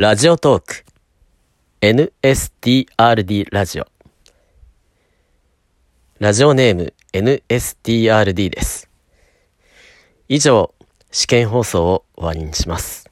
ラジオトーク NSTRD ラジオラジオネーム NSTRD です。以上、試験放送を終わりにします。